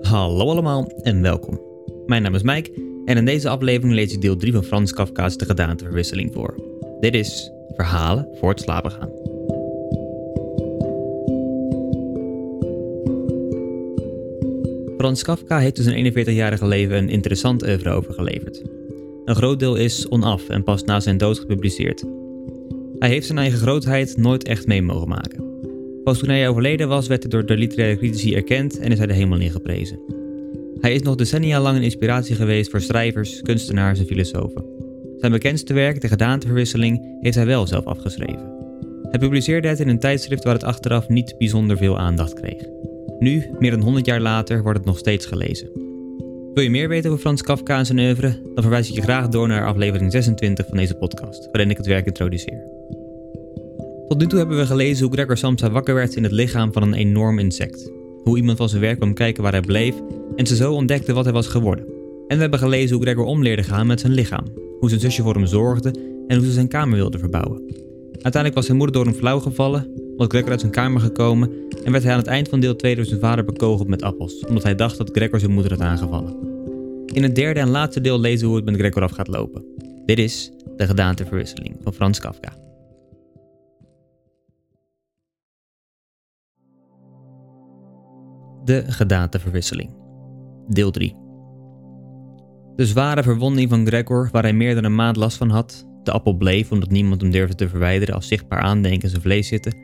Hallo allemaal en welkom. Mijn naam is Mike en in deze aflevering lees ik deel 3 van Frans Kafka's De Gedaanteverwisseling voor. Dit is Verhalen voor het slapen gaan. Frans Kafka heeft dus een 41-jarige leven een interessant oeuvre overgeleverd. Een groot deel is onaf en pas na zijn dood gepubliceerd. Hij heeft zijn eigen grootheid nooit echt mee mogen maken. Pas toen hij overleden was, werd hij door de literaire critici erkend en is hij de hemel ingeprezen. Hij is nog decennia lang een inspiratie geweest voor schrijvers, kunstenaars en filosofen. Zijn bekendste werk, De Gedaanteverwisseling, heeft hij wel zelf afgeschreven. Hij publiceerde het in een tijdschrift waar het achteraf niet bijzonder veel aandacht kreeg. Nu, meer dan 100 jaar later, wordt het nog steeds gelezen. Wil je meer weten over Frans Kafka en zijn oeuvre? Dan verwijs ik je graag door naar aflevering 26 van deze podcast, waarin ik het werk introduceer. Tot nu toe hebben we gelezen hoe Gregor Samsa wakker werd in het lichaam van een enorm insect. Hoe iemand van zijn werk kwam kijken waar hij bleef en ze zo ontdekte wat hij was geworden. En we hebben gelezen hoe Gregor om leerde gaan met zijn lichaam. Hoe zijn zusje voor hem zorgde en hoe ze zijn kamer wilde verbouwen. Uiteindelijk was zijn moeder door een flauw gevallen, was Gregor uit zijn kamer gekomen en werd hij aan het eind van deel 2 door zijn vader bekogeld met appels, omdat hij dacht dat Gregor zijn moeder had aangevallen. In het derde en laatste deel lezen we hoe het met Gregor af gaat lopen. Dit is De Gedaanteverwisseling van Frans Kafka. De gedaanteverwisseling. Deel 3. De zware verwonding van Gregor, waar hij meer dan een maand last van had, de appel bleef omdat niemand hem durfde te verwijderen als zichtbaar aandenken in zijn vlees zitten,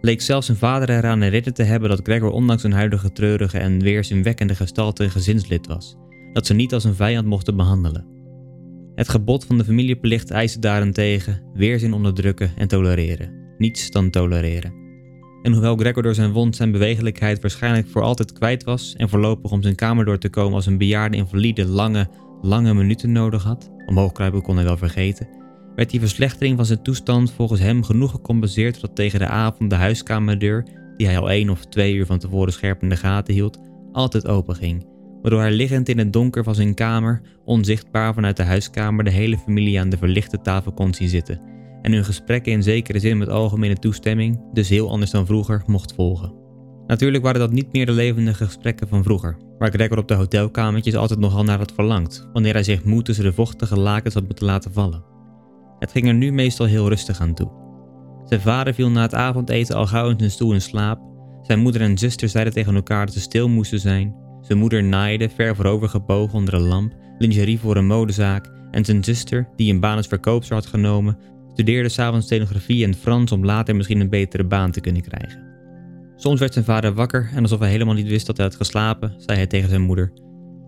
leek zelfs zijn vader eraan herinnerd te hebben dat Gregor ondanks zijn huidige treurige en weerzinwekkende gestalte een gezinslid was, dat ze niet als een vijand mochten behandelen. Het gebod van de familieplicht eiste daarentegen weerzin onderdrukken en tolereren, niets dan tolereren. En hoewel Gregor door zijn wond zijn bewegelijkheid waarschijnlijk voor altijd kwijt was en voorlopig om zijn kamer door te komen als een bejaarde invalide lange, lange minuten nodig had, omhoog kruipen kon hij wel vergeten, werd die verslechtering van zijn toestand volgens hem genoeg gecompenseerd dat tegen de avond de huiskamerdeur, die hij al één of twee uur van tevoren scherp in de gaten hield, altijd open ging, waardoor hij liggend in het donker van zijn kamer, onzichtbaar vanuit de huiskamer, de hele familie aan de verlichte tafel kon zien zitten en hun gesprekken in zekere zin met algemene toestemming, dus heel anders dan vroeger, mocht volgen. Natuurlijk waren dat niet meer de levendige gesprekken van vroeger, waar Gregor op de hotelkamertjes altijd nogal naar had verlangd, wanneer hij zich moe tussen de vochtige lakens had moeten laten vallen. Het ging er nu meestal heel rustig aan toe. Zijn vader viel na het avondeten al gauw in zijn stoel in slaap, zijn moeder en zuster zeiden tegen elkaar dat ze stil moesten zijn, zijn moeder naaide, ver voorover gebogen onder een lamp, lingerie voor een modezaak en zijn zuster, die een baan als verkoopster had genomen, studeerde s'avonds stenografie en Frans om later misschien een betere baan te kunnen krijgen. Soms werd zijn vader wakker en alsof hij helemaal niet wist dat hij had geslapen, zei hij tegen zijn moeder: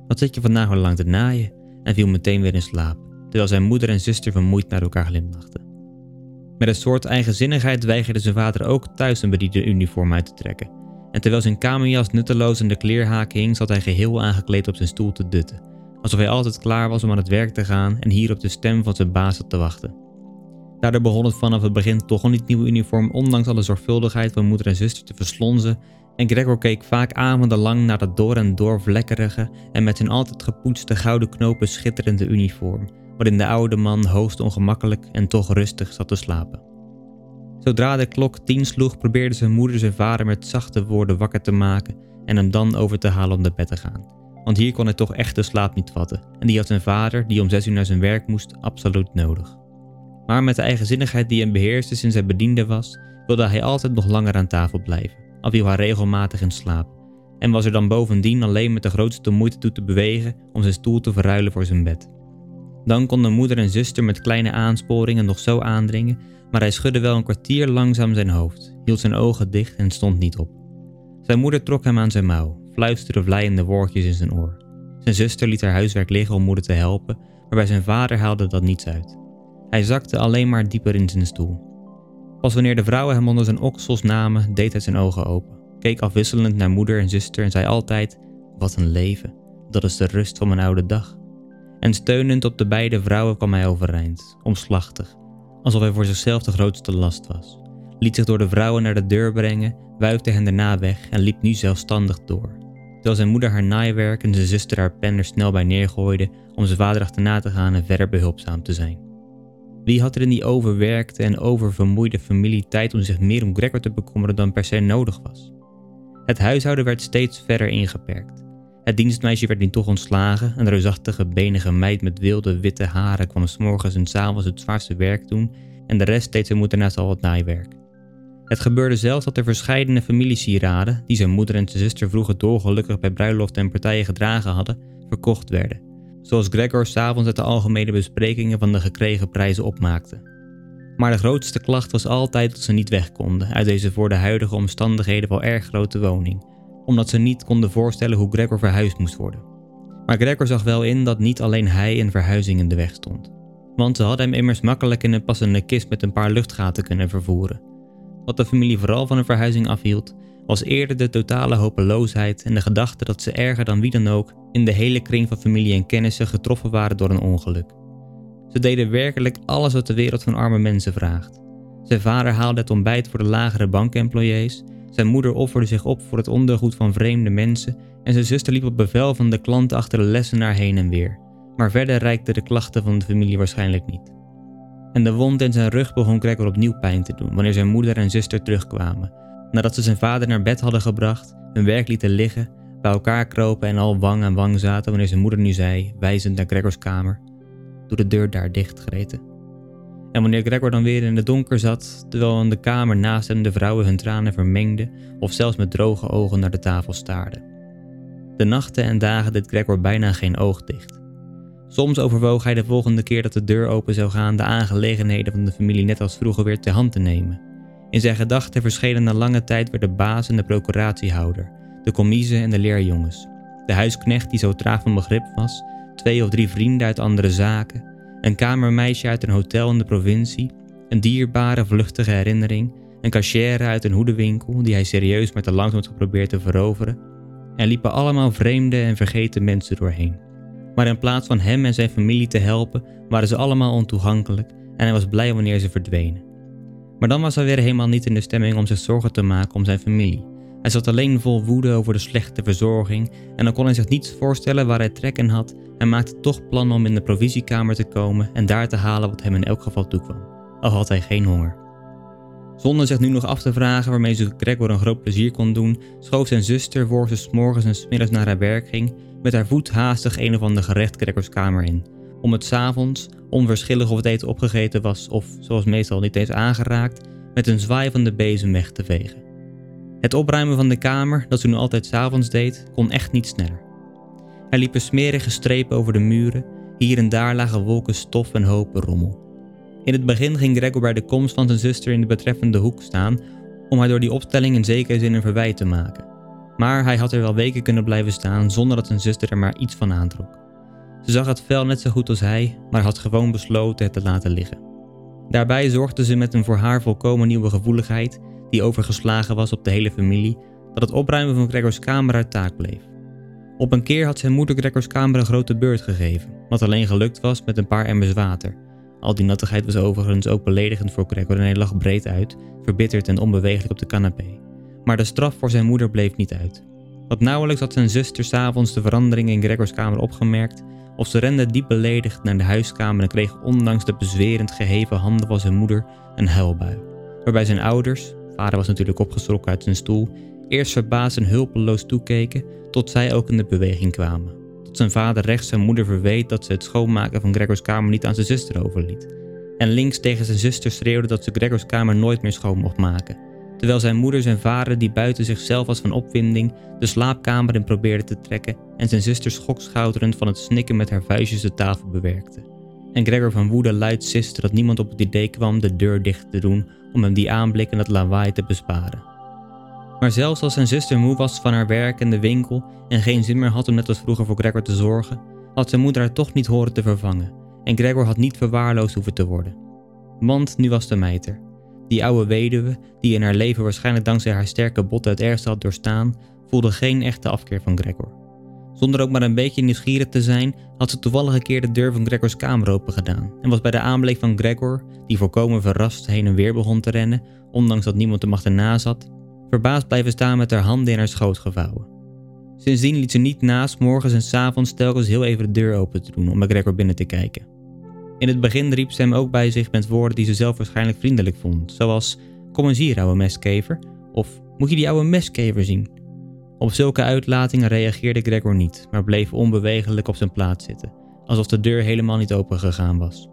Wat zit je vandaag al lang te naaien? en viel meteen weer in slaap, terwijl zijn moeder en zuster vermoeid naar elkaar glimlachten. Met een soort eigenzinnigheid weigerde zijn vader ook thuis een bediende uniform uit te trekken. En terwijl zijn kamerjas nutteloos aan de kleerhaken hing, zat hij geheel aangekleed op zijn stoel te dutten, alsof hij altijd klaar was om aan het werk te gaan en hier op de stem van zijn baas zat te wachten. Daardoor begon het vanaf het begin toch al niet nieuwe uniform, ondanks alle zorgvuldigheid van moeder en zuster te verslonzen. En Gregor keek vaak avonden naar dat door en door vlekkerige en met zijn altijd gepoetste gouden knopen schitterende uniform, waarin de oude man hoogst ongemakkelijk en toch rustig zat te slapen. Zodra de klok tien sloeg, probeerde zijn moeder zijn vader met zachte woorden wakker te maken en hem dan over te halen om naar bed te gaan. Want hier kon hij toch echt de slaap niet vatten, en die had zijn vader, die om zes uur naar zijn werk moest, absoluut nodig. Maar met de eigenzinnigheid die hem beheerste sinds hij bediende was, wilde hij altijd nog langer aan tafel blijven, al viel hij regelmatig in slaap. En was er dan bovendien alleen met de grootste moeite toe te bewegen om zijn stoel te verruilen voor zijn bed. Dan konden moeder en zuster met kleine aansporingen nog zo aandringen, maar hij schudde wel een kwartier langzaam zijn hoofd, hield zijn ogen dicht en stond niet op. Zijn moeder trok hem aan zijn mouw, fluisterde vleiende woordjes in zijn oor. Zijn zuster liet haar huiswerk liggen om moeder te helpen, maar bij zijn vader haalde dat niets uit. Hij zakte alleen maar dieper in zijn stoel. Pas wanneer de vrouwen hem onder zijn oksels namen, deed hij zijn ogen open, keek afwisselend naar moeder en zuster en zei altijd: Wat een leven, dat is de rust van mijn oude dag. En steunend op de beide vrouwen kwam hij overeind, omslachtig, alsof hij voor zichzelf de grootste last was. Liet zich door de vrouwen naar de deur brengen, wuifde hen daarna weg en liep nu zelfstandig door. Terwijl zijn moeder haar naaiwerk en zijn zuster haar pen er snel bij neergooide om zijn vader achterna te gaan en verder behulpzaam te zijn. Wie had er in die overwerkte en oververmoeide familie tijd om zich meer om Gregor te bekommeren dan per se nodig was? Het huishouden werd steeds verder ingeperkt. Het dienstmeisje werd nu toch ontslagen. Een reusachtige, benige meid met wilde, witte haren kwam s'morgens en s'avonds het zwaarste werk doen en de rest deed zijn moeder naast al het naaiwerk. Het gebeurde zelfs dat er verscheidene familiesieraden, die zijn moeder en zijn zuster vroeger dolgelukkig bij bruiloften en partijen gedragen hadden, verkocht werden. Zoals Gregor s'avonds uit de algemene besprekingen van de gekregen prijzen opmaakte. Maar de grootste klacht was altijd dat ze niet weg konden uit deze voor de huidige omstandigheden wel erg grote woning, omdat ze niet konden voorstellen hoe Gregor verhuisd moest worden. Maar Gregor zag wel in dat niet alleen hij een verhuizing in de weg stond. Want ze hadden hem immers makkelijk in een passende kist met een paar luchtgaten kunnen vervoeren. Wat de familie vooral van een verhuizing afhield, was eerder de totale hopeloosheid en de gedachte dat ze erger dan wie dan ook in de hele kring van familie en kennissen getroffen waren door een ongeluk. Ze deden werkelijk alles wat de wereld van arme mensen vraagt. Zijn vader haalde het ontbijt voor de lagere bankemployees, zijn moeder offerde zich op voor het ondergoed van vreemde mensen en zijn zuster liep op bevel van de klanten achter de lessenaar heen en weer. Maar verder reikten de klachten van de familie waarschijnlijk niet. En de wond in zijn rug begon Gregor opnieuw pijn te doen wanneer zijn moeder en zuster terugkwamen. Nadat ze zijn vader naar bed hadden gebracht, hun werk lieten liggen, bij elkaar kropen en al wang aan wang zaten wanneer zijn moeder nu zei, wijzend naar Gregors kamer: Doe de deur daar dicht, Grete. En wanneer Gregor dan weer in het donker zat, terwijl in de kamer naast hem de vrouwen hun tranen vermengden of zelfs met droge ogen naar de tafel staarden. De nachten en dagen deed Gregor bijna geen oog dicht. Soms overwoog hij de volgende keer dat de deur open zou gaan de aangelegenheden van de familie net als vroeger weer ter hand te nemen. In zijn gedachten verschenen na lange tijd weer de baas en de procuratiehouder, de commise en de leerjongens, de huisknecht die zo traag van begrip was, twee of drie vrienden uit andere zaken, een kamermeisje uit een hotel in de provincie, een dierbare vluchtige herinnering, een cachère uit een hoedenwinkel die hij serieus maar te langzaam had geprobeerd te veroveren, en liepen allemaal vreemde en vergeten mensen doorheen. Maar in plaats van hem en zijn familie te helpen, waren ze allemaal ontoegankelijk en hij was blij wanneer ze verdwenen. Maar dan was hij weer helemaal niet in de stemming om zich zorgen te maken om zijn familie. Hij zat alleen vol woede over de slechte verzorging en dan kon hij zich niets voorstellen waar hij trek in had en maakte toch plannen om in de provisiekamer te komen en daar te halen wat hem in elk geval toekwam, al had hij geen honger. Zonder zich nu nog af te vragen waarmee ze Gregor een groot plezier kon doen, schoof zijn zuster voor ze s morgens en smiddags naar haar werk ging met haar voet haastig een of ander gerecht Gregors kamer in, om het s'avonds, onverschillig of het eten opgegeten was of, zoals meestal, niet eens aangeraakt, met een zwaai van de bezem weg te vegen. Het opruimen van de kamer, dat ze nu altijd s'avonds deed, kon echt niet sneller. Er liepen smerige strepen over de muren, hier en daar lagen wolken stof en hopen rommel. In het begin ging Gregor bij de komst van zijn zuster in de betreffende hoek staan om haar door die opstelling in zekere zin een verwijt te maken. Maar hij had er wel weken kunnen blijven staan zonder dat zijn zuster er maar iets van aantrok. Ze zag het vel net zo goed als hij, maar had gewoon besloten het te laten liggen. Daarbij zorgde ze met een voor haar volkomen nieuwe gevoeligheid, die overgeslagen was op de hele familie, dat het opruimen van Gregors kamer haar taak bleef. Op een keer had zijn moeder Gregors kamer een grote beurt gegeven, wat alleen gelukt was met een paar emmers water. Al die nattigheid was overigens ook beledigend voor Gregor en hij lag breed uit, verbitterd en onbeweeglijk op de canapé. Maar de straf voor zijn moeder bleef niet uit. Want nauwelijks had zijn zuster s'avonds de verandering in Gregors kamer opgemerkt, of ze rende diep beledigd naar de huiskamer en kreeg ondanks de bezwerend geheven handen van zijn moeder een huilbui. Waarbij zijn ouders, vader was natuurlijk opgeschrokken uit zijn stoel, eerst verbaasd en hulpeloos toekeken tot zij ook in de beweging kwamen. Tot zijn vader rechts zijn moeder verweet dat ze het schoonmaken van Gregors kamer niet aan zijn zuster overliet. En links tegen zijn zuster schreeuwde dat ze Gregors kamer nooit meer schoon mocht maken terwijl zijn moeder zijn vader, die buiten zichzelf was van opwinding, de slaapkamer in probeerde te trekken en zijn zuster schokschouderend van het snikken met haar vuistjes de tafel bewerkte. En Gregor van woede luid siste dat niemand op het idee kwam de deur dicht te doen om hem die aanblik en het lawaai te besparen. Maar zelfs als zijn zuster moe was van haar werk in de winkel en geen zin meer had om net als vroeger voor Gregor te zorgen, had zijn moeder haar toch niet horen te vervangen en Gregor had niet verwaarloosd hoeven te worden. Want nu was de meid er die oude weduwe, die in haar leven waarschijnlijk dankzij haar sterke botten het ergste had doorstaan, voelde geen echte afkeer van Gregor. Zonder ook maar een beetje nieuwsgierig te zijn, had ze toevallig een keer de deur van Gregors kamer open gedaan en was bij de aanblik van Gregor, die voorkomen verrast heen en weer begon te rennen, ondanks dat niemand hem achterna zat, verbaasd blijven staan met haar handen in haar schoot gevouwen. Sindsdien liet ze niet naast morgens en s avonds telkens heel even de deur open te doen om bij Gregor binnen te kijken. In het begin riep ze hem ook bij zich met woorden die ze zelf waarschijnlijk vriendelijk vond, zoals: Kom eens hier, ouwe mestkever, of Moet je die ouwe mestkever zien? Op zulke uitlatingen reageerde Gregor niet, maar bleef onbewegelijk op zijn plaats zitten, alsof de deur helemaal niet open gegaan was.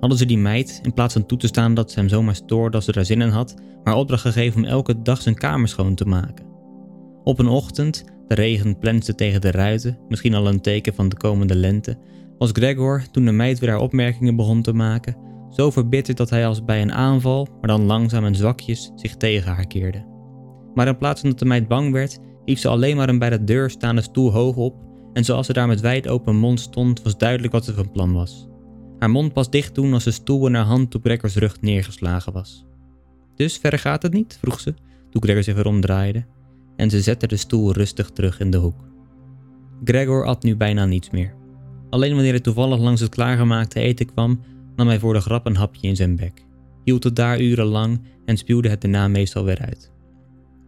Hadden ze die meid, in plaats van toe te staan dat ze hem zomaar stoorde als ze daar zin in had, maar opdracht gegeven om elke dag zijn kamer schoon te maken? Op een ochtend, de regen plenste tegen de ruiten, misschien al een teken van de komende lente, was Gregor, toen de meid weer haar opmerkingen begon te maken, zo verbitterd dat hij als bij een aanval, maar dan langzaam en zwakjes, zich tegen haar keerde. Maar in plaats van dat de meid bang werd, hief ze alleen maar een bij de deur staande stoel hoog op en zoals ze daar met wijd open mond stond, was duidelijk wat ze van plan was. Haar mond pas dicht doen als de stoel in haar hand op Gregors rug neergeslagen was. Dus verder gaat het niet? vroeg ze, toen Gregor zich weer omdraaide, en ze zette de stoel rustig terug in de hoek. Gregor at nu bijna niets meer. Alleen wanneer hij toevallig langs het klaargemaakte eten kwam, nam hij voor de grap een hapje in zijn bek, hield het daar urenlang en spuwde het daarna meestal weer uit.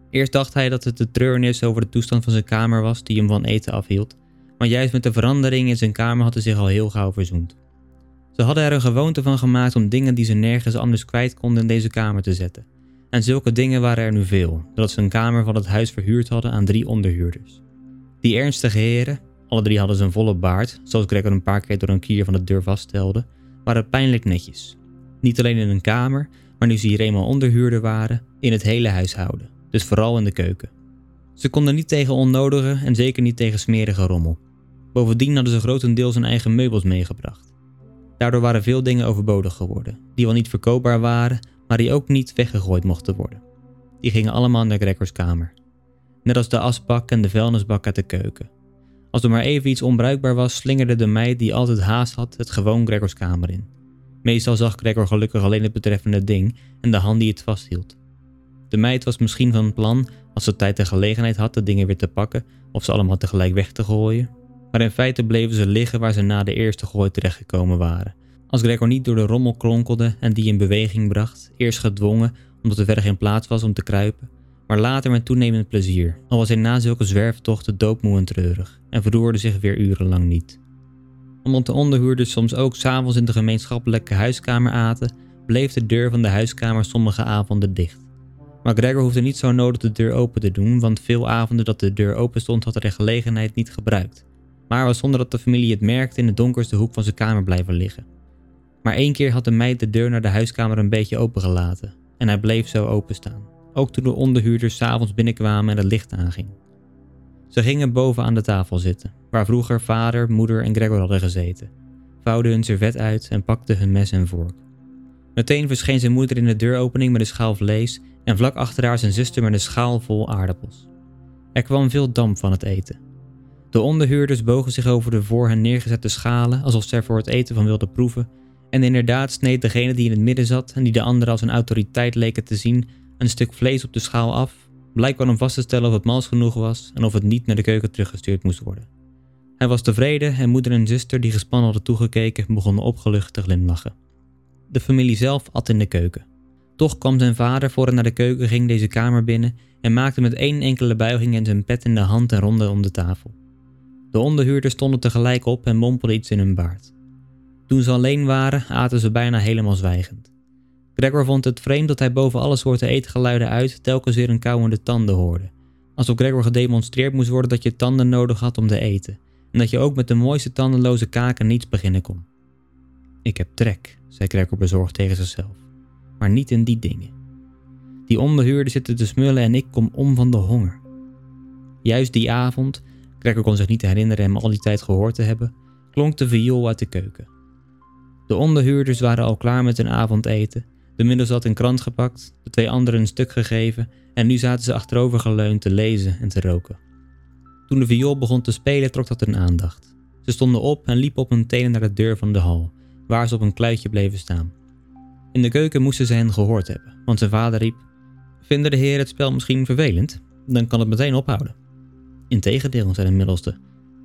Eerst dacht hij dat het de treurnis over de toestand van zijn kamer was die hem van eten afhield, maar juist met de verandering in zijn kamer had hij zich al heel gauw verzoend. Ze hadden er een gewoonte van gemaakt om dingen die ze nergens anders kwijt konden in deze kamer te zetten. En zulke dingen waren er nu veel, doordat ze een kamer van het huis verhuurd hadden aan drie onderhuurders. Die ernstige heren, alle drie hadden ze een volle baard, zoals Gregor een paar keer door een kier van de deur vaststelde, waren pijnlijk netjes. Niet alleen in een kamer, maar nu ze hier eenmaal onderhuurder waren, in het hele huishouden, dus vooral in de keuken. Ze konden niet tegen onnodige en zeker niet tegen smerige rommel. Bovendien hadden ze grotendeels hun eigen meubels meegebracht. Daardoor waren veel dingen overbodig geworden, die wel niet verkoopbaar waren, maar die ook niet weggegooid mochten worden. Die gingen allemaal naar Gregors kamer. Net als de asbak en de vuilnisbak uit de keuken. Als er maar even iets onbruikbaar was, slingerde de meid die altijd haast had het gewoon Gregors kamer in. Meestal zag Gregor gelukkig alleen het betreffende ding en de hand die het vasthield. De meid was misschien van plan, als ze tijd en gelegenheid had, de dingen weer te pakken of ze allemaal tegelijk weg te gooien, maar in feite bleven ze liggen waar ze na de eerste gooi terechtgekomen waren. Als Gregor niet door de rommel kronkelde en die in beweging bracht, eerst gedwongen omdat er verder geen plaats was om te kruipen, maar later met toenemend plezier, al was hij na zulke zwerftochten doodmoe en treurig en verroerde zich weer urenlang niet. Omdat de onderhuurders soms ook s'avonds in de gemeenschappelijke huiskamer aten, bleef de deur van de huiskamer sommige avonden dicht. Maar Gregor hoefde niet zo nodig de deur open te doen, want veel avonden dat de deur open stond had hij de gelegenheid niet gebruikt maar was zonder dat de familie het merkte in de donkerste hoek van zijn kamer blijven liggen. Maar één keer had de meid de deur naar de huiskamer een beetje opengelaten en hij bleef zo openstaan, ook toen de onderhuurders s'avonds binnenkwamen en het licht aanging. Ze gingen boven aan de tafel zitten, waar vroeger vader, moeder en Gregor hadden gezeten, vouwden hun servet uit en pakten hun mes en vork. Meteen verscheen zijn moeder in de deuropening met een schaal vlees en vlak achter haar zijn zuster met een schaal vol aardappels. Er kwam veel damp van het eten de onderhuurders bogen zich over de voor hen neergezette schalen alsof ze er voor het eten van wilden proeven. En inderdaad sneed degene die in het midden zat en die de andere als een autoriteit leken te zien, een stuk vlees op de schaal af, blijkbaar om vast te stellen of het mals genoeg was en of het niet naar de keuken teruggestuurd moest worden. Hij was tevreden en moeder en zuster, die gespannen hadden toegekeken, begonnen opgelucht te glimlachen. De familie zelf at in de keuken. Toch kwam zijn vader voor hij naar de keuken ging deze kamer binnen en maakte met één enkele buiging en zijn pet in de hand en ronde om de tafel. De onderhuurders stonden tegelijk op en mompelden iets in hun baard. Toen ze alleen waren, aten ze bijna helemaal zwijgend. Gregor vond het vreemd dat hij boven alle soorten eetgeluiden uit telkens weer een kauwende tanden hoorde. Alsof Gregor gedemonstreerd moest worden dat je tanden nodig had om te eten. En dat je ook met de mooiste tandenloze kaken niets beginnen kon. Ik heb trek, zei Gregor bezorgd tegen zichzelf. Maar niet in die dingen. Die onderhuurden zitten te smullen en ik kom om van de honger. Juist die avond Gregor kon zich niet herinneren hem al die tijd gehoord te hebben, klonk de viool uit de keuken. De onderhuurders waren al klaar met hun avondeten, de middels had een krant gepakt, de twee anderen een stuk gegeven en nu zaten ze achterover geleund te lezen en te roken. Toen de viool begon te spelen trok dat hun aandacht. Ze stonden op en liepen op hun tenen naar de deur van de hal, waar ze op een kluitje bleven staan. In de keuken moesten ze hen gehoord hebben, want zijn vader riep: Vinden de heren het spel misschien vervelend? Dan kan het meteen ophouden. Integendeel, zei de middelste.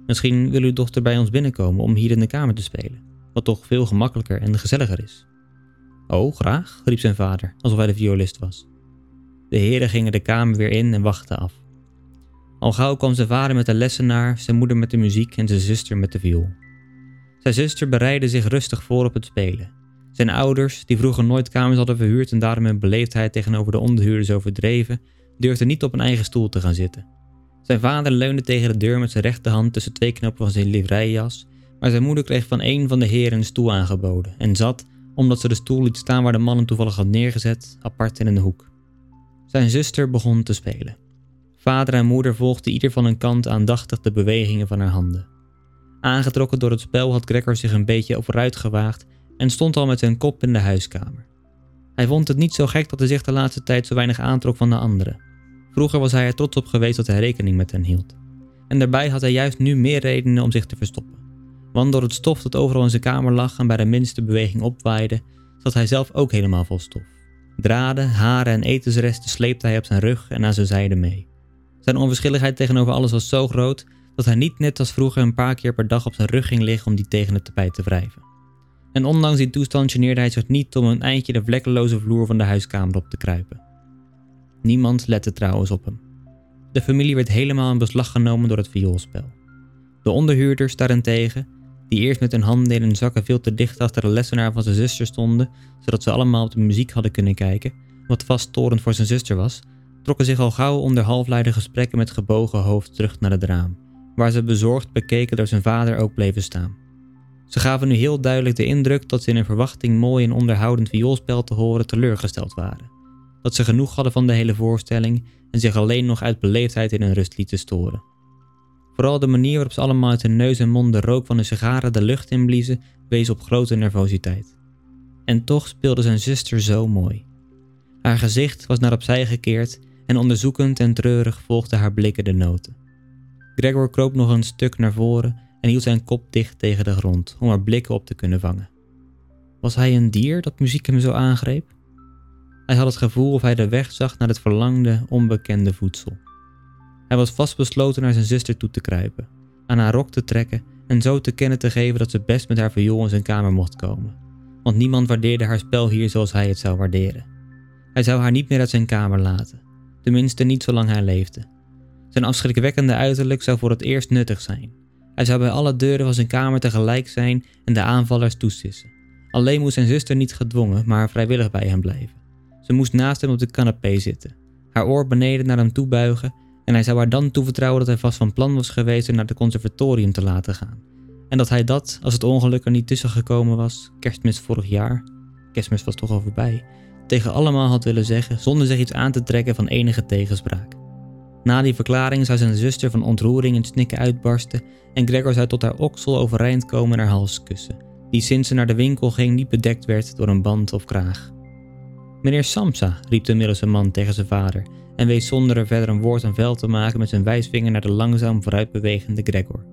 Misschien wil uw dochter bij ons binnenkomen om hier in de kamer te spelen, wat toch veel gemakkelijker en gezelliger is. Oh, graag, riep zijn vader, alsof hij de violist was. De heren gingen de kamer weer in en wachten af. Al gauw kwam zijn vader met de lessenaar, zijn moeder met de muziek en zijn zuster met de viool. Zijn zuster bereidde zich rustig voor op het spelen. Zijn ouders, die vroeger nooit kamers hadden verhuurd en daarom hun beleefdheid tegenover de onderhuurders overdreven, durfden niet op een eigen stoel te gaan zitten. Zijn vader leunde tegen de deur met zijn rechterhand tussen twee knoppen van zijn livreijas, maar zijn moeder kreeg van een van de heren een stoel aangeboden en zat, omdat ze de stoel liet staan waar de man hem toevallig had neergezet, apart in een hoek. Zijn zuster begon te spelen. Vader en moeder volgden ieder van een kant aandachtig de bewegingen van haar handen. Aangetrokken door het spel had Gregor zich een beetje vooruit gewaagd en stond al met zijn kop in de huiskamer. Hij vond het niet zo gek dat hij zich de laatste tijd zo weinig aantrok van de anderen. Vroeger was hij er trots op geweest dat hij rekening met hen hield. En daarbij had hij juist nu meer redenen om zich te verstoppen. Want door het stof dat overal in zijn kamer lag en bij de minste beweging opwaaide, zat hij zelf ook helemaal vol stof. Draden, haren en etensresten sleepte hij op zijn rug en aan zijn zijde mee. Zijn onverschilligheid tegenover alles was zo groot dat hij niet net als vroeger een paar keer per dag op zijn rug ging liggen om die tegen het tapijt te wrijven. En ondanks die toestand geneerde hij zich niet om een eindje de vlekkeloze vloer van de huiskamer op te kruipen. Niemand lette trouwens op hem. De familie werd helemaal in beslag genomen door het vioolspel. De onderhuurders daarentegen, die eerst met hun handen in hun zakken veel te dicht achter de lessenaar van zijn zuster stonden, zodat ze allemaal op de muziek hadden kunnen kijken, wat vaststorend voor zijn zuster was, trokken zich al gauw onder halfluide gesprekken met gebogen hoofd terug naar het raam, waar ze bezorgd bekeken door zijn vader ook bleven staan. Ze gaven nu heel duidelijk de indruk dat ze in een verwachting mooi en onderhoudend vioolspel te horen teleurgesteld waren. Dat ze genoeg hadden van de hele voorstelling en zich alleen nog uit beleefdheid in hun rust lieten storen. Vooral de manier waarop ze allemaal uit hun neus en mond de rook van de sigaren de lucht inbliezen, wees op grote nervositeit. En toch speelde zijn zuster zo mooi. Haar gezicht was naar opzij gekeerd en onderzoekend en treurig volgden haar blikken de noten. Gregor kroop nog een stuk naar voren en hield zijn kop dicht tegen de grond om er blikken op te kunnen vangen. Was hij een dier dat muziek hem zo aangreep? Hij had het gevoel of hij de weg zag naar het verlangde, onbekende voedsel. Hij was vastbesloten naar zijn zuster toe te kruipen, aan haar rok te trekken en zo te kennen te geven dat ze best met haar viool in zijn kamer mocht komen. Want niemand waardeerde haar spel hier zoals hij het zou waarderen. Hij zou haar niet meer uit zijn kamer laten, tenminste niet zolang hij leefde. Zijn afschrikwekkende uiterlijk zou voor het eerst nuttig zijn. Hij zou bij alle deuren van zijn kamer tegelijk zijn en de aanvallers toesissen. Alleen moest zijn zuster niet gedwongen, maar vrijwillig bij hem blijven. Ze moest naast hem op de canapé zitten, haar oor beneden naar hem toe buigen en hij zou haar dan toevertrouwen dat hij vast van plan was geweest naar het conservatorium te laten gaan. En dat hij dat, als het ongeluk er niet tussen gekomen was, kerstmis vorig jaar, kerstmis was toch al voorbij, tegen allemaal had willen zeggen zonder zich iets aan te trekken van enige tegenspraak. Na die verklaring zou zijn zuster van ontroering in snikken uitbarsten en Gregor zou tot haar oksel overeind komen en haar hals kussen, die sinds ze naar de winkel ging niet bedekt werd door een band of kraag. Meneer Samsa, riep de middelste man tegen zijn vader en wees zonder er verder een woord aan vuil te maken met zijn wijsvinger naar de langzaam vooruitbewegende Gregor.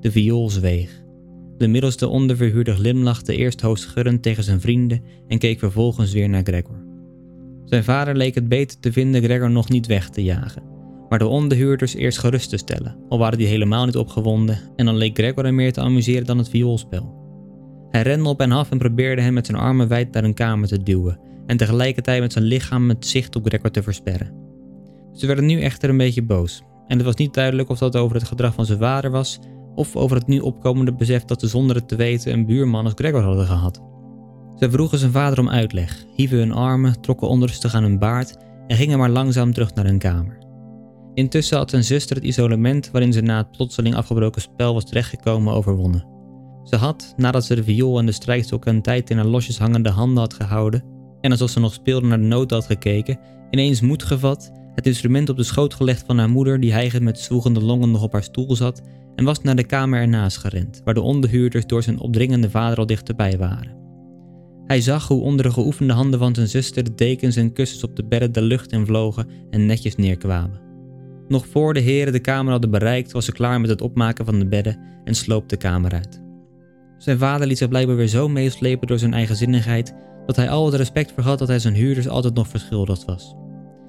De viool zweeg. De middelste onderverhuurder glimlachte eerst hoofdschuddend tegen zijn vrienden en keek vervolgens weer naar Gregor. Zijn vader leek het beter te vinden Gregor nog niet weg te jagen, maar de onderhuurders eerst gerust te stellen, al waren die helemaal niet opgewonden en dan leek Gregor er meer te amuseren dan het vioolspel. Hij rende op en af en probeerde hem met zijn armen wijd naar een kamer te duwen en tegelijkertijd met zijn lichaam het zicht op Gregor te versperren. Ze werden nu echter een beetje boos en het was niet duidelijk of dat over het gedrag van zijn vader was of over het nu opkomende besef dat ze zonder het te weten een buurman als Gregor hadden gehad. Ze vroegen zijn vader om uitleg, hieven hun armen, trokken onrustig aan hun baard en gingen maar langzaam terug naar hun kamer. Intussen had zijn zuster het isolement waarin ze na het plotseling afgebroken spel was terechtgekomen overwonnen. Ze had, nadat ze de viool en de strijkstok een tijd in haar losjes hangende handen had gehouden, en alsof ze nog speelde naar de noten had gekeken, ineens moed gevat, het instrument op de schoot gelegd van haar moeder die hijgend met zwoegende longen nog op haar stoel zat, en was naar de kamer ernaast gerend, waar de onderhuurders door zijn opdringende vader al dichterbij waren. Hij zag hoe onder de geoefende handen van zijn zuster de dekens en kussens op de bedden de lucht in vlogen en netjes neerkwamen. Nog voor de heren de kamer hadden bereikt, was ze klaar met het opmaken van de bedden en sloop de kamer uit. Zijn vader liet zich blijkbaar weer zo meeslepen door zijn eigenzinnigheid dat hij al het respect vergat dat hij zijn huurders altijd nog verschuldigd was.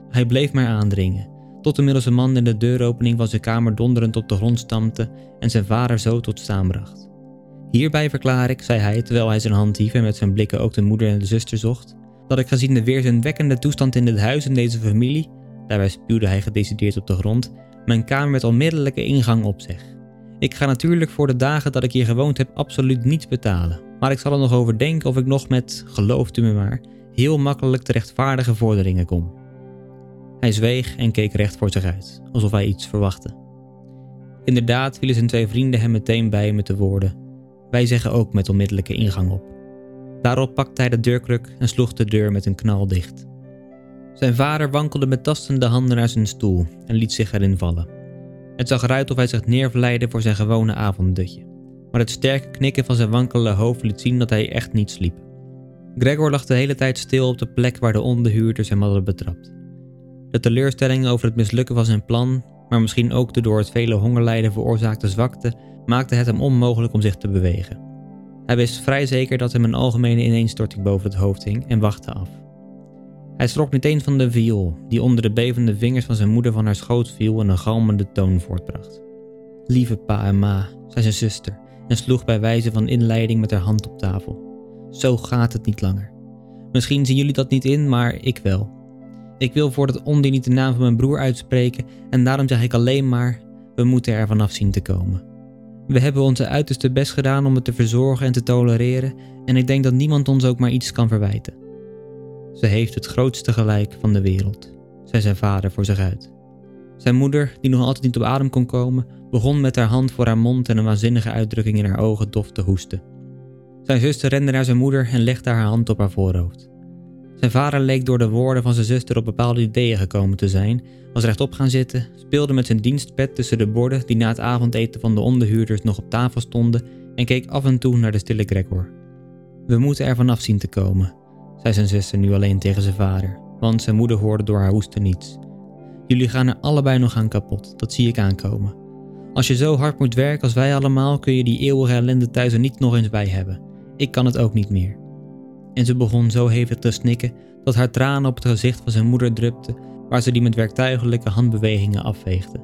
Hij bleef maar aandringen, tot inmiddels een man in de deuropening van zijn kamer donderend op de grond stampte en zijn vader zo tot staan bracht. Hierbij verklaar ik, zei hij terwijl hij zijn hand hief en met zijn blikken ook de moeder en de zuster zocht, dat ik gezien de weerzinwekkende toestand in dit huis en deze familie, daarbij spuwde hij gedecideerd op de grond, mijn kamer met onmiddellijke ingang opzeg. Ik ga natuurlijk voor de dagen dat ik hier gewoond heb absoluut niets betalen. Maar ik zal er nog over denken of ik nog met, gelooft u me maar, heel makkelijk te rechtvaardige vorderingen kom. Hij zweeg en keek recht voor zich uit, alsof hij iets verwachtte. Inderdaad vielen zijn twee vrienden hem meteen bij met de woorden: Wij zeggen ook met onmiddellijke ingang op. Daarop pakte hij de deurkruk en sloeg de deur met een knal dicht. Zijn vader wankelde met tastende handen naar zijn stoel en liet zich erin vallen. Het zag eruit of hij zich neervleide voor zijn gewone avonddutje, maar het sterke knikken van zijn wankelende hoofd liet zien dat hij echt niet sliep. Gregor lag de hele tijd stil op de plek waar de onderhuurders hem hadden betrapt. De teleurstelling over het mislukken van zijn plan, maar misschien ook de door het vele hongerlijden veroorzaakte zwakte, maakte het hem onmogelijk om zich te bewegen. Hij wist vrij zeker dat hem een algemene ineenstorting boven het hoofd hing en wachtte af. Hij schrok niet eens van de viool, die onder de bevende vingers van zijn moeder van haar schoot viel en een galmende toon voortbracht. Lieve pa en ma, zei zijn zuster en sloeg bij wijze van inleiding met haar hand op tafel. Zo gaat het niet langer. Misschien zien jullie dat niet in, maar ik wel. Ik wil voor dat ondie niet de naam van mijn broer uitspreken en daarom zeg ik alleen maar: we moeten er vanaf zien te komen. We hebben onze uiterste best gedaan om het te verzorgen en te tolereren en ik denk dat niemand ons ook maar iets kan verwijten. Ze heeft het grootste gelijk van de wereld, zei zijn vader voor zich uit. Zijn moeder, die nog altijd niet op adem kon komen, begon met haar hand voor haar mond en een waanzinnige uitdrukking in haar ogen dof te hoesten. Zijn zuster rende naar zijn moeder en legde haar hand op haar voorhoofd. Zijn vader leek door de woorden van zijn zuster op bepaalde ideeën gekomen te zijn, was rechtop gaan zitten, speelde met zijn dienstpet tussen de borden die na het avondeten van de onderhuurders nog op tafel stonden en keek af en toe naar de stille Gregor. We moeten er vanaf zien te komen, zei zijn zuster nu alleen tegen zijn vader, want zijn moeder hoorde door haar hoesten niets. Jullie gaan er allebei nog aan kapot, dat zie ik aankomen. Als je zo hard moet werken als wij allemaal, kun je die eeuwige ellende thuis er niet nog eens bij hebben. Ik kan het ook niet meer. En ze begon zo hevig te snikken dat haar tranen op het gezicht van zijn moeder drupten, waar ze die met werktuigelijke handbewegingen afveegde.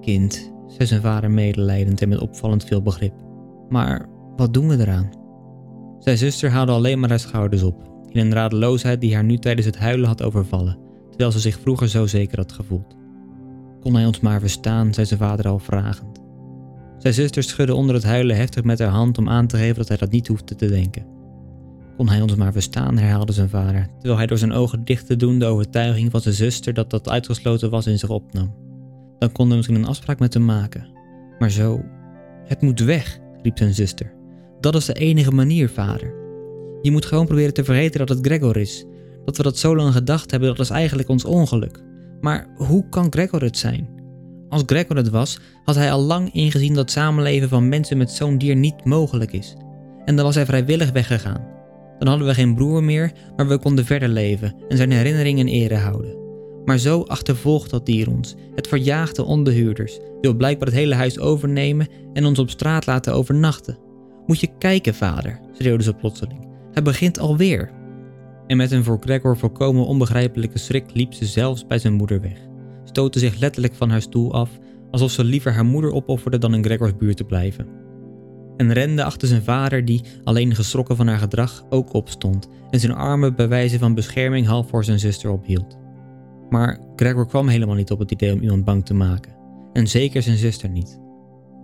Kind, zei zijn vader medelijdend en met opvallend veel begrip. Maar wat doen we eraan? Zijn zuster haalde alleen maar haar schouders op, in een radeloosheid die haar nu tijdens het huilen had overvallen, terwijl ze zich vroeger zo zeker had gevoeld. Kon hij ons maar verstaan, zei zijn vader al vragend. Zijn zuster schudde onder het huilen heftig met haar hand om aan te geven dat hij dat niet hoefde te denken. Kon hij ons maar verstaan, herhaalde zijn vader, terwijl hij door zijn ogen dicht te doen de overtuiging van zijn zuster dat dat uitgesloten was in zich opnam. Dan konden we misschien een afspraak met hem maken. Maar zo. Het moet weg, riep zijn zuster. Dat is de enige manier, vader. Je moet gewoon proberen te vergeten dat het Gregor is. Dat we dat zo lang gedacht hebben, dat is eigenlijk ons ongeluk. Maar hoe kan Gregor het zijn? Als Gregor het was, had hij al lang ingezien dat samenleven van mensen met zo'n dier niet mogelijk is. En dan was hij vrijwillig weggegaan. Dan hadden we geen broer meer, maar we konden verder leven en zijn herinneringen in ere houden. Maar zo achtervolgt dat dier ons. Het verjaagt de onderhuurders, wil blijkbaar het hele huis overnemen en ons op straat laten overnachten. Moet je kijken, vader, schreeuwde ze plotseling. Hij begint alweer. En met een voor Gregor volkomen onbegrijpelijke schrik liep ze zelfs bij zijn moeder weg, stootte zich letterlijk van haar stoel af, alsof ze liever haar moeder opofferde dan in Gregors buurt te blijven. En rende achter zijn vader, die, alleen geschrokken van haar gedrag, ook opstond en zijn armen bij wijze van bescherming half voor zijn zuster ophield. Maar Gregor kwam helemaal niet op het idee om iemand bang te maken, en zeker zijn zuster niet.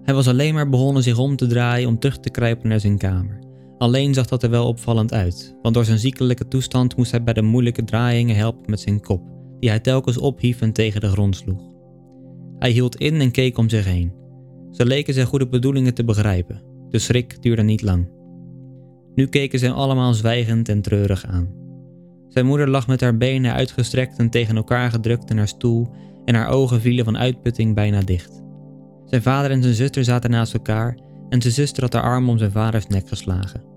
Hij was alleen maar begonnen zich om te draaien om terug te kruipen naar zijn kamer Alleen zag dat er wel opvallend uit, want door zijn ziekelijke toestand moest hij bij de moeilijke draaiingen helpen met zijn kop, die hij telkens ophief en tegen de grond sloeg. Hij hield in en keek om zich heen. Ze leken zijn goede bedoelingen te begrijpen. De schrik duurde niet lang. Nu keken ze allemaal zwijgend en treurig aan. Zijn moeder lag met haar benen uitgestrekt en tegen elkaar gedrukt in haar stoel en haar ogen vielen van uitputting bijna dicht. Zijn vader en zijn zuster zaten naast elkaar en zijn zuster had haar arm om zijn vaders nek geslagen.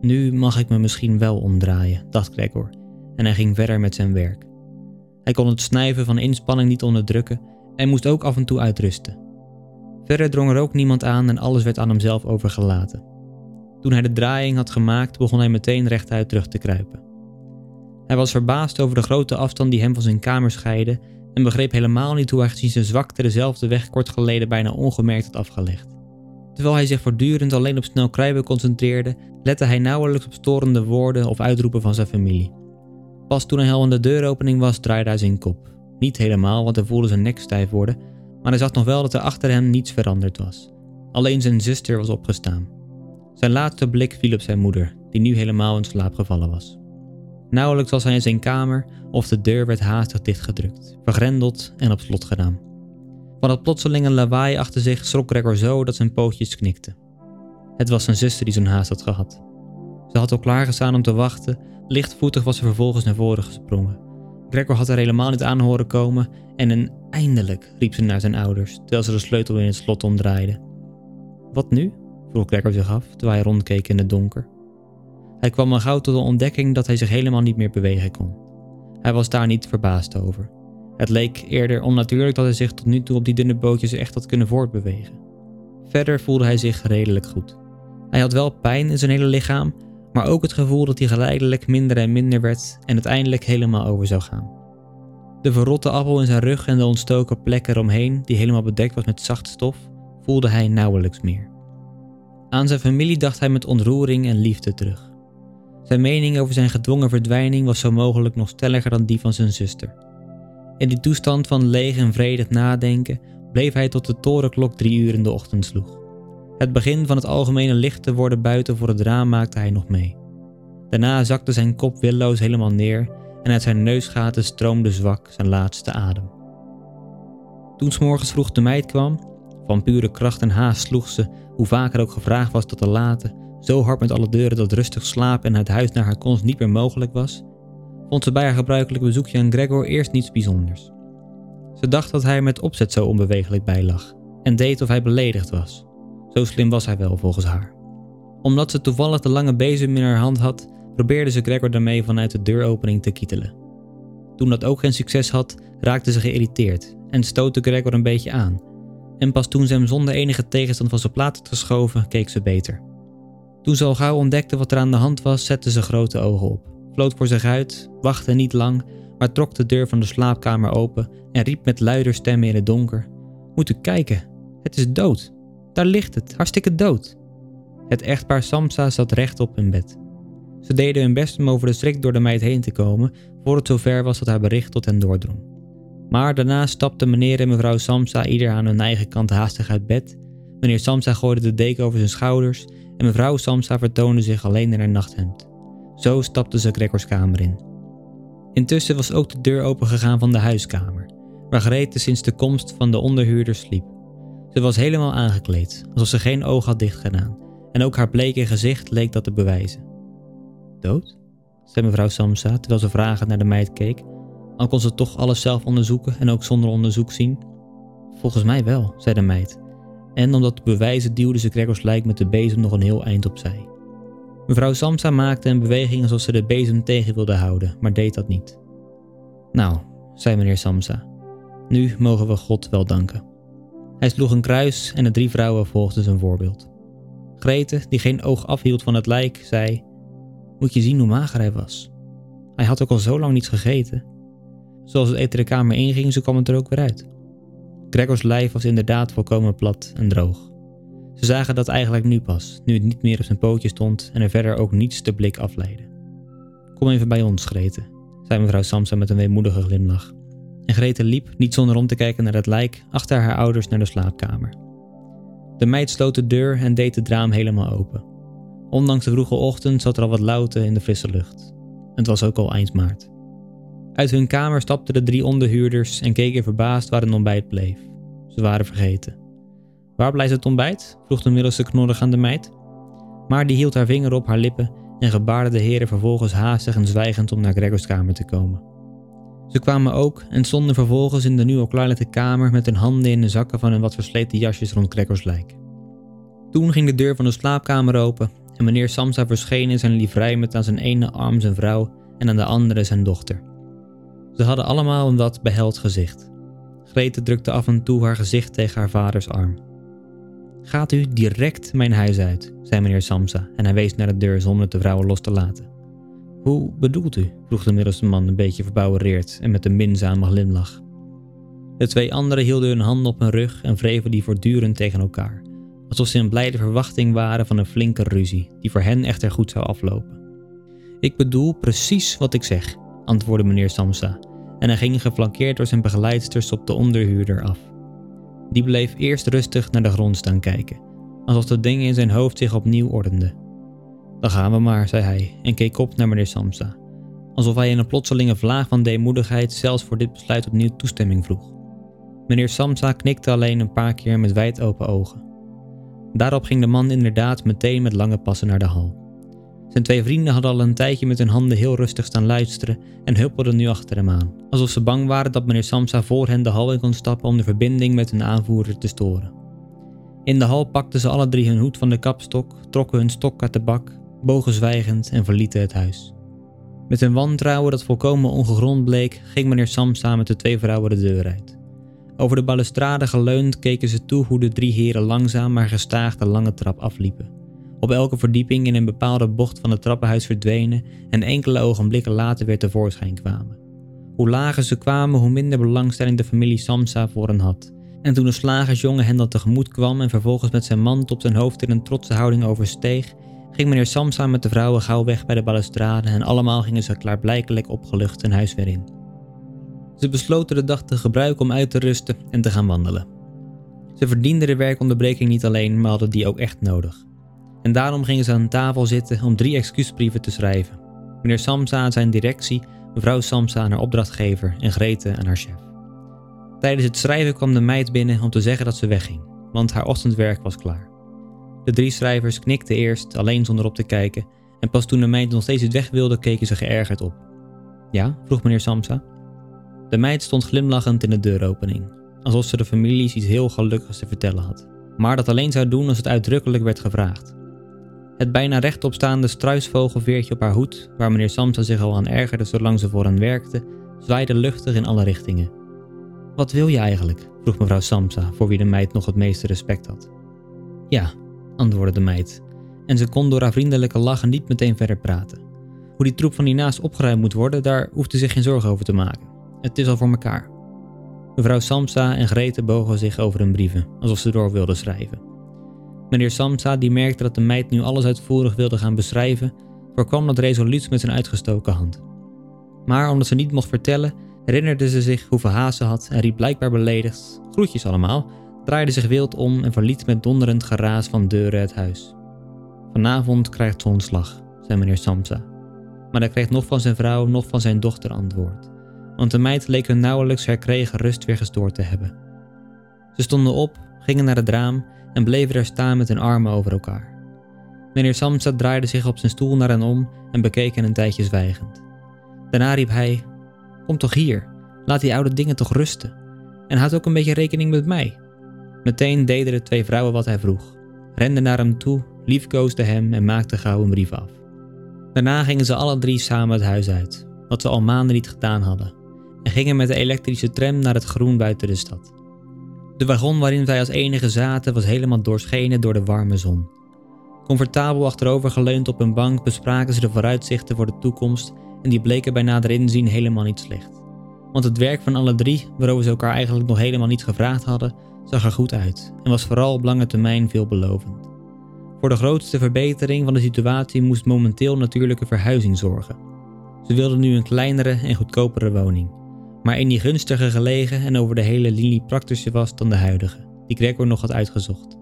Nu mag ik me misschien wel omdraaien, dacht Gregor, en hij ging verder met zijn werk. Hij kon het snijven van inspanning niet onderdrukken en moest ook af en toe uitrusten. Verder drong er ook niemand aan en alles werd aan hemzelf overgelaten. Toen hij de draaiing had gemaakt, begon hij meteen rechtuit terug te kruipen. Hij was verbaasd over de grote afstand die hem van zijn kamer scheidde en begreep helemaal niet hoe hij gezien zijn zwakte dezelfde weg kort geleden bijna ongemerkt had afgelegd. Terwijl hij zich voortdurend alleen op snel kruipen concentreerde, lette hij nauwelijks op storende woorden of uitroepen van zijn familie. Pas toen hij al aan de deuropening was, draaide hij zijn kop. Niet helemaal, want hij voelde zijn nek stijf worden, maar hij zag nog wel dat er achter hem niets veranderd was. Alleen zijn zuster was opgestaan. Zijn laatste blik viel op zijn moeder, die nu helemaal in slaap gevallen was. Nauwelijks was hij in zijn kamer of de deur werd haastig dichtgedrukt, vergrendeld en op slot gedaan. Van het plotselinge lawaai achter zich schrok Gregor zo dat zijn pootjes knikten. Het was zijn zuster die zo'n haast had gehad. Ze had al klaargestaan om te wachten, lichtvoetig was ze vervolgens naar voren gesprongen. Gregor had er helemaal niet aan horen komen en een eindelijk riep ze naar zijn ouders, terwijl ze de sleutel in het slot omdraaide. Wat nu? vroeg Gregor zich af, terwijl hij rondkeek in het donker. Hij kwam al gauw tot de ontdekking dat hij zich helemaal niet meer bewegen kon. Hij was daar niet verbaasd over. Het leek eerder onnatuurlijk dat hij zich tot nu toe op die dunne bootjes echt had kunnen voortbewegen. Verder voelde hij zich redelijk goed. Hij had wel pijn in zijn hele lichaam, maar ook het gevoel dat hij geleidelijk minder en minder werd en uiteindelijk helemaal over zou gaan. De verrotte appel in zijn rug en de ontstoken plek eromheen, die helemaal bedekt was met zacht stof, voelde hij nauwelijks meer. Aan zijn familie dacht hij met ontroering en liefde terug. Zijn mening over zijn gedwongen verdwijning was zo mogelijk nog stelliger dan die van zijn zuster. In die toestand van leeg en vredig nadenken bleef hij tot de torenklok drie uur in de ochtend sloeg. Het begin van het algemene licht te worden buiten voor het raam maakte hij nog mee. Daarna zakte zijn kop willoos helemaal neer en uit zijn neusgaten stroomde zwak zijn laatste adem. Toen s'morgens vroeg de meid kwam, van pure kracht en haast sloeg ze, hoe vaker ook gevraagd was tot te laten, zo hard met alle deuren dat rustig slapen en het huis naar haar konst niet meer mogelijk was, vond ze bij haar gebruikelijke bezoekje aan Gregor eerst niets bijzonders. Ze dacht dat hij met opzet zo onbewegelijk bijlag en deed of hij beledigd was. Zo slim was hij wel volgens haar. Omdat ze toevallig de lange bezem in haar hand had, probeerde ze Gregor daarmee vanuit de deuropening te kietelen. Toen dat ook geen succes had, raakte ze geïrriteerd en stootte Gregor een beetje aan. En pas toen ze hem zonder enige tegenstand van zijn plaat had geschoven, keek ze beter. Toen ze al gauw ontdekte wat er aan de hand was, zette ze grote ogen op, vloot voor zich uit, wachtte niet lang, maar trok de deur van de slaapkamer open en riep met luider stemmen in het donker: Moet u kijken, het is dood. Daar ligt het, hartstikke dood. Het echtpaar Samsa zat rechtop in bed. Ze deden hun best om over de strik door de meid heen te komen, voor het zover was dat haar bericht tot hen doordrong. Maar daarna stapten meneer en mevrouw Samsa ieder aan hun eigen kant haastig uit bed. Meneer Samsa gooide de deken over zijn schouders en mevrouw Samsa vertoonde zich alleen in haar nachthemd. Zo stapte ze Gregors kamer in. Intussen was ook de deur opengegaan van de huiskamer, waar Grete sinds de komst van de onderhuurder sliep. Ze was helemaal aangekleed, alsof ze geen oog had dichtgedaan, en ook haar bleke gezicht leek dat te bewijzen. Dood? zei mevrouw Samsa terwijl ze vragend naar de meid keek, al kon ze toch alles zelf onderzoeken en ook zonder onderzoek zien. Volgens mij wel, zei de meid, en om dat te bewijzen duwde ze Gregors lijk met de bezem nog een heel eind opzij. Mevrouw Samsa maakte een beweging alsof ze de bezem tegen wilde houden, maar deed dat niet. Nou, zei meneer Samsa, nu mogen we God wel danken. Hij sloeg een kruis en de drie vrouwen volgden zijn voorbeeld. Grete, die geen oog afhield van het lijk, zei: Moet je zien hoe mager hij was. Hij had ook al zo lang niets gegeten. Zoals het eten de kamer inging, zo kwam het er ook weer uit. Gregors lijf was inderdaad volkomen plat en droog. Ze zagen dat eigenlijk nu pas, nu het niet meer op zijn pootje stond en er verder ook niets de blik afleidde. Kom even bij ons, Grete, zei mevrouw Samsa met een weemoedige glimlach. En Grete liep, niet zonder om te kijken naar het lijk, achter haar ouders naar de slaapkamer. De meid sloot de deur en deed het raam helemaal open. Ondanks de vroege ochtend zat er al wat lauwte in de frisse lucht. Het was ook al eind maart. Uit hun kamer stapten de drie onderhuurders en keken verbaasd waar het ontbijt bleef. Ze waren vergeten. Waar blijft het ontbijt? vroeg de middelste knorrig aan de meid. Maar die hield haar vinger op haar lippen en gebaarde de heren vervolgens haastig en zwijgend om naar Gregors kamer te komen. Ze kwamen ook en stonden vervolgens in de nu al klaarlichte kamer met hun handen in de zakken van hun wat versleten jasjes rond Gregors lijk. Toen ging de deur van de slaapkamer open en meneer Samsa verscheen in zijn livrei met aan zijn ene arm zijn vrouw en aan de andere zijn dochter. Ze hadden allemaal een wat beheld gezicht. Grete drukte af en toe haar gezicht tegen haar vaders arm. Gaat u direct mijn huis uit, zei meneer Samsa en hij wees naar de deur zonder de vrouwen los te laten. Hoe bedoelt u? vroeg de middelste man een beetje verbouwereerd en met een minzame glimlach. De twee anderen hielden hun handen op hun rug en wreven die voortdurend tegen elkaar, alsof ze in blijde verwachting waren van een flinke ruzie, die voor hen echter goed zou aflopen. Ik bedoel precies wat ik zeg, antwoordde meneer Samsa, en hij ging geflankeerd door zijn begeleidsters op de onderhuurder af. Die bleef eerst rustig naar de grond staan kijken, alsof de dingen in zijn hoofd zich opnieuw ordenden. Dan gaan we maar, zei hij en keek op naar meneer Samsa, alsof hij in een plotselinge vlaag van deemoedigheid zelfs voor dit besluit opnieuw toestemming vroeg. Meneer Samsa knikte alleen een paar keer met wijd open ogen. Daarop ging de man inderdaad meteen met lange passen naar de hal. Zijn twee vrienden hadden al een tijdje met hun handen heel rustig staan luisteren en huppelden nu achter hem aan, alsof ze bang waren dat meneer Samsa voor hen de hal in kon stappen om de verbinding met hun aanvoerder te storen. In de hal pakten ze alle drie hun hoed van de kapstok, trokken hun stok uit de bak, bogen zwijgend en verlieten het huis. Met een wantrouwen dat volkomen ongegrond bleek, ging meneer Samsa met de twee vrouwen de deur uit. Over de balustrade geleund keken ze toe hoe de drie heren langzaam maar gestaag de lange trap afliepen op elke verdieping in een bepaalde bocht van het trappenhuis verdwenen en enkele ogenblikken later weer tevoorschijn kwamen. Hoe lager ze kwamen, hoe minder belangstelling de familie Samsa voor hen had. En toen de slagersjongen hen dat tegemoet kwam en vervolgens met zijn mand op zijn hoofd in een trotse houding oversteeg, ging meneer Samsa met de vrouwen gauw weg bij de balustrade en allemaal gingen ze klaarblijkelijk opgelucht hun huis weer in. Ze besloten de dag te gebruiken om uit te rusten en te gaan wandelen. Ze verdienden de werkonderbreking niet alleen, maar hadden die ook echt nodig. En daarom gingen ze aan tafel zitten om drie excuusbrieven te schrijven. Meneer Samsa aan zijn directie, mevrouw Samsa aan haar opdrachtgever en Grete aan haar chef. Tijdens het schrijven kwam de meid binnen om te zeggen dat ze wegging, want haar ochtendwerk was klaar. De drie schrijvers knikten eerst, alleen zonder op te kijken, en pas toen de meid nog steeds weg wilde, keken ze geërgerd op. Ja? vroeg meneer Samsa. De meid stond glimlachend in de deuropening, alsof ze de families iets heel gelukkigs te vertellen had, maar dat alleen zou doen als het uitdrukkelijk werd gevraagd. Het bijna rechtopstaande struisvogelveertje op haar hoed, waar meneer Samsa zich al aan ergerde zolang ze voor hen werkte, zwaaide luchtig in alle richtingen. Wat wil je eigenlijk? vroeg mevrouw Samsa, voor wie de meid nog het meeste respect had. Ja, antwoordde de meid, en ze kon door haar vriendelijke lachen niet meteen verder praten. Hoe die troep van hiernaast opgeruimd moet worden, daar hoefde zich geen zorgen over te maken. Het is al voor elkaar. Mevrouw Samsa en Grete bogen zich over hun brieven, alsof ze door wilden schrijven. Meneer Samsa, die merkte dat de meid nu alles uitvoerig wilde gaan beschrijven, voorkwam dat resoluut met zijn uitgestoken hand. Maar omdat ze niet mocht vertellen, herinnerde ze zich hoeveel haast ze had en riep blijkbaar beledigd: Groetjes allemaal, draaide zich wild om en verliet met donderend geraas van deuren het huis. Vanavond krijgt ze ontslag, zei meneer Samsa. Maar hij kreeg nog van zijn vrouw, nog van zijn dochter antwoord. Want de meid leek hun nauwelijks herkregen rust weer gestoord te hebben. Ze stonden op, gingen naar het raam en bleven daar staan met hun armen over elkaar. Meneer Samsa draaide zich op zijn stoel naar hen om en bekeek hen een tijdje zwijgend. Daarna riep hij: Kom toch hier, laat die oude dingen toch rusten. En houd ook een beetje rekening met mij. Meteen deden de twee vrouwen wat hij vroeg, renden naar hem toe, liefkoosden hem en maakten gauw een brief af. Daarna gingen ze alle drie samen het huis uit, wat ze al maanden niet gedaan hadden, en gingen met de elektrische tram naar het groen buiten de stad. De wagon waarin wij als enige zaten was helemaal doorschenen door de warme zon. Comfortabel achterover geleund op een bank bespraken ze de vooruitzichten voor de toekomst en die bleken bij nader inzien helemaal niet slecht. Want het werk van alle drie, waarover ze elkaar eigenlijk nog helemaal niet gevraagd hadden, zag er goed uit en was vooral op lange termijn veelbelovend. Voor de grootste verbetering van de situatie moest momenteel natuurlijke verhuizing zorgen. Ze wilden nu een kleinere en goedkopere woning maar in die gunstiger gelegen en over de hele linie praktischer was dan de huidige, die Gregor nog had uitgezocht.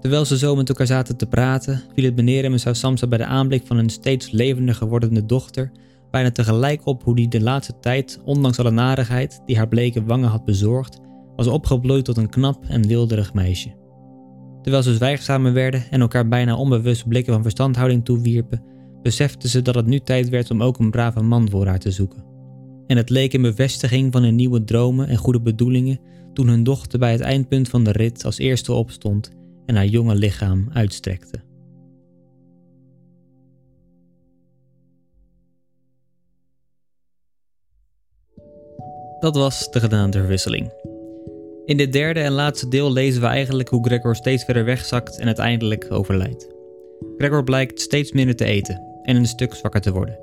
Terwijl ze zo met elkaar zaten te praten, viel het meneer en mevrouw Samsa bij de aanblik van hun steeds levendiger wordende dochter bijna tegelijk op hoe die de laatste tijd, ondanks alle narigheid die haar bleke wangen had bezorgd, was opgebloeid tot een knap en wilderig meisje. Terwijl ze zwijgzamer werden en elkaar bijna onbewust blikken van verstandhouding toewierpen, beseften ze dat het nu tijd werd om ook een brave man voor haar te zoeken en het leek een bevestiging van hun nieuwe dromen en goede bedoelingen toen hun dochter bij het eindpunt van de rit als eerste opstond en haar jonge lichaam uitstrekte. Dat was de gedaanteverwisseling. In dit derde en laatste deel lezen we eigenlijk hoe Gregor steeds verder wegzakt en uiteindelijk overlijdt. Gregor blijkt steeds minder te eten en een stuk zwakker te worden.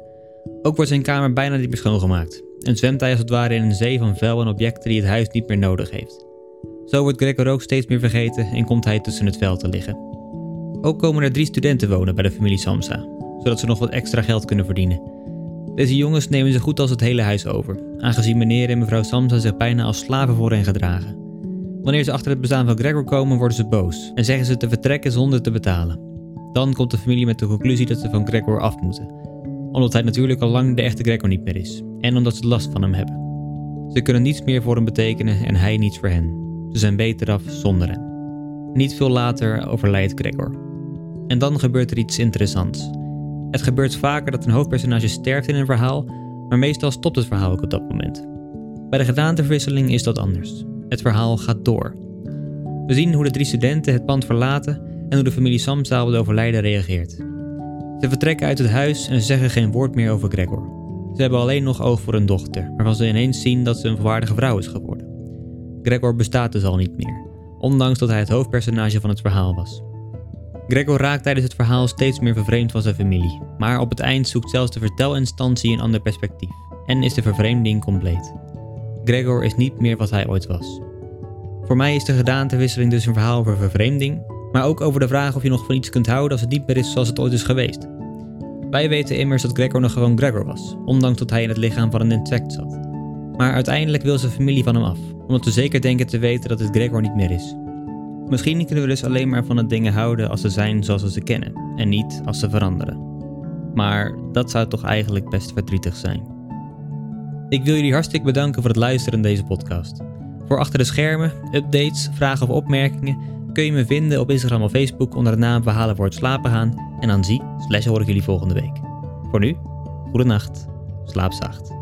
Ook wordt zijn kamer bijna niet meer schoongemaakt en zwemt hij als het ware in een zee van vuil en objecten die het huis niet meer nodig heeft. Zo wordt Gregor ook steeds meer vergeten en komt hij tussen het vuil te liggen. Ook komen er drie studenten wonen bij de familie Samsa, zodat ze nog wat extra geld kunnen verdienen. Deze jongens nemen ze goed als het hele huis over, aangezien meneer en mevrouw Samsa zich bijna als slaven voor hen gedragen. Wanneer ze achter het bestaan van Gregor komen, worden ze boos en zeggen ze te vertrekken zonder te betalen. Dan komt de familie met de conclusie dat ze van Gregor af moeten, omdat hij natuurlijk al lang de echte Gregor niet meer is en omdat ze last van hem hebben. Ze kunnen niets meer voor hem betekenen en hij niets voor hen. Ze zijn beter af zonder hem. Niet veel later overlijdt Gregor. En dan gebeurt er iets interessants. Het gebeurt vaker dat een hoofdpersonage sterft in een verhaal, maar meestal stopt het verhaal ook op dat moment. Bij de gedaanteverwisseling is dat anders. Het verhaal gaat door. We zien hoe de drie studenten het pand verlaten en hoe de familie Samsa op het overlijden reageert. Ze vertrekken uit het huis en zeggen geen woord meer over Gregor. Ze hebben alleen nog oog voor een dochter, waarvan ze ineens zien dat ze een volwaardige vrouw is geworden. Gregor bestaat dus al niet meer, ondanks dat hij het hoofdpersonage van het verhaal was. Gregor raakt tijdens het verhaal steeds meer vervreemd van zijn familie, maar op het eind zoekt zelfs de vertelinstantie een ander perspectief en is de vervreemding compleet. Gregor is niet meer wat hij ooit was. Voor mij is de gedaantewisseling dus een verhaal over vervreemding, maar ook over de vraag of je nog van iets kunt houden als het niet meer is zoals het ooit is geweest. Wij weten immers dat Gregor nog gewoon Gregor was, ondanks dat hij in het lichaam van een insect zat. Maar uiteindelijk wil zijn familie van hem af, omdat ze zeker denken te weten dat het Gregor niet meer is. Misschien kunnen we dus alleen maar van het dingen houden als ze zijn zoals we ze kennen, en niet als ze veranderen. Maar dat zou toch eigenlijk best verdrietig zijn. Ik wil jullie hartstikke bedanken voor het luisteren naar deze podcast. Voor achter de schermen, updates, vragen of opmerkingen kun je me vinden op Instagram of Facebook onder de naam Verhalen voor het slapen gaan. En dan zie, slash hoor ik jullie volgende week. Voor nu, goede nacht, slaap zacht.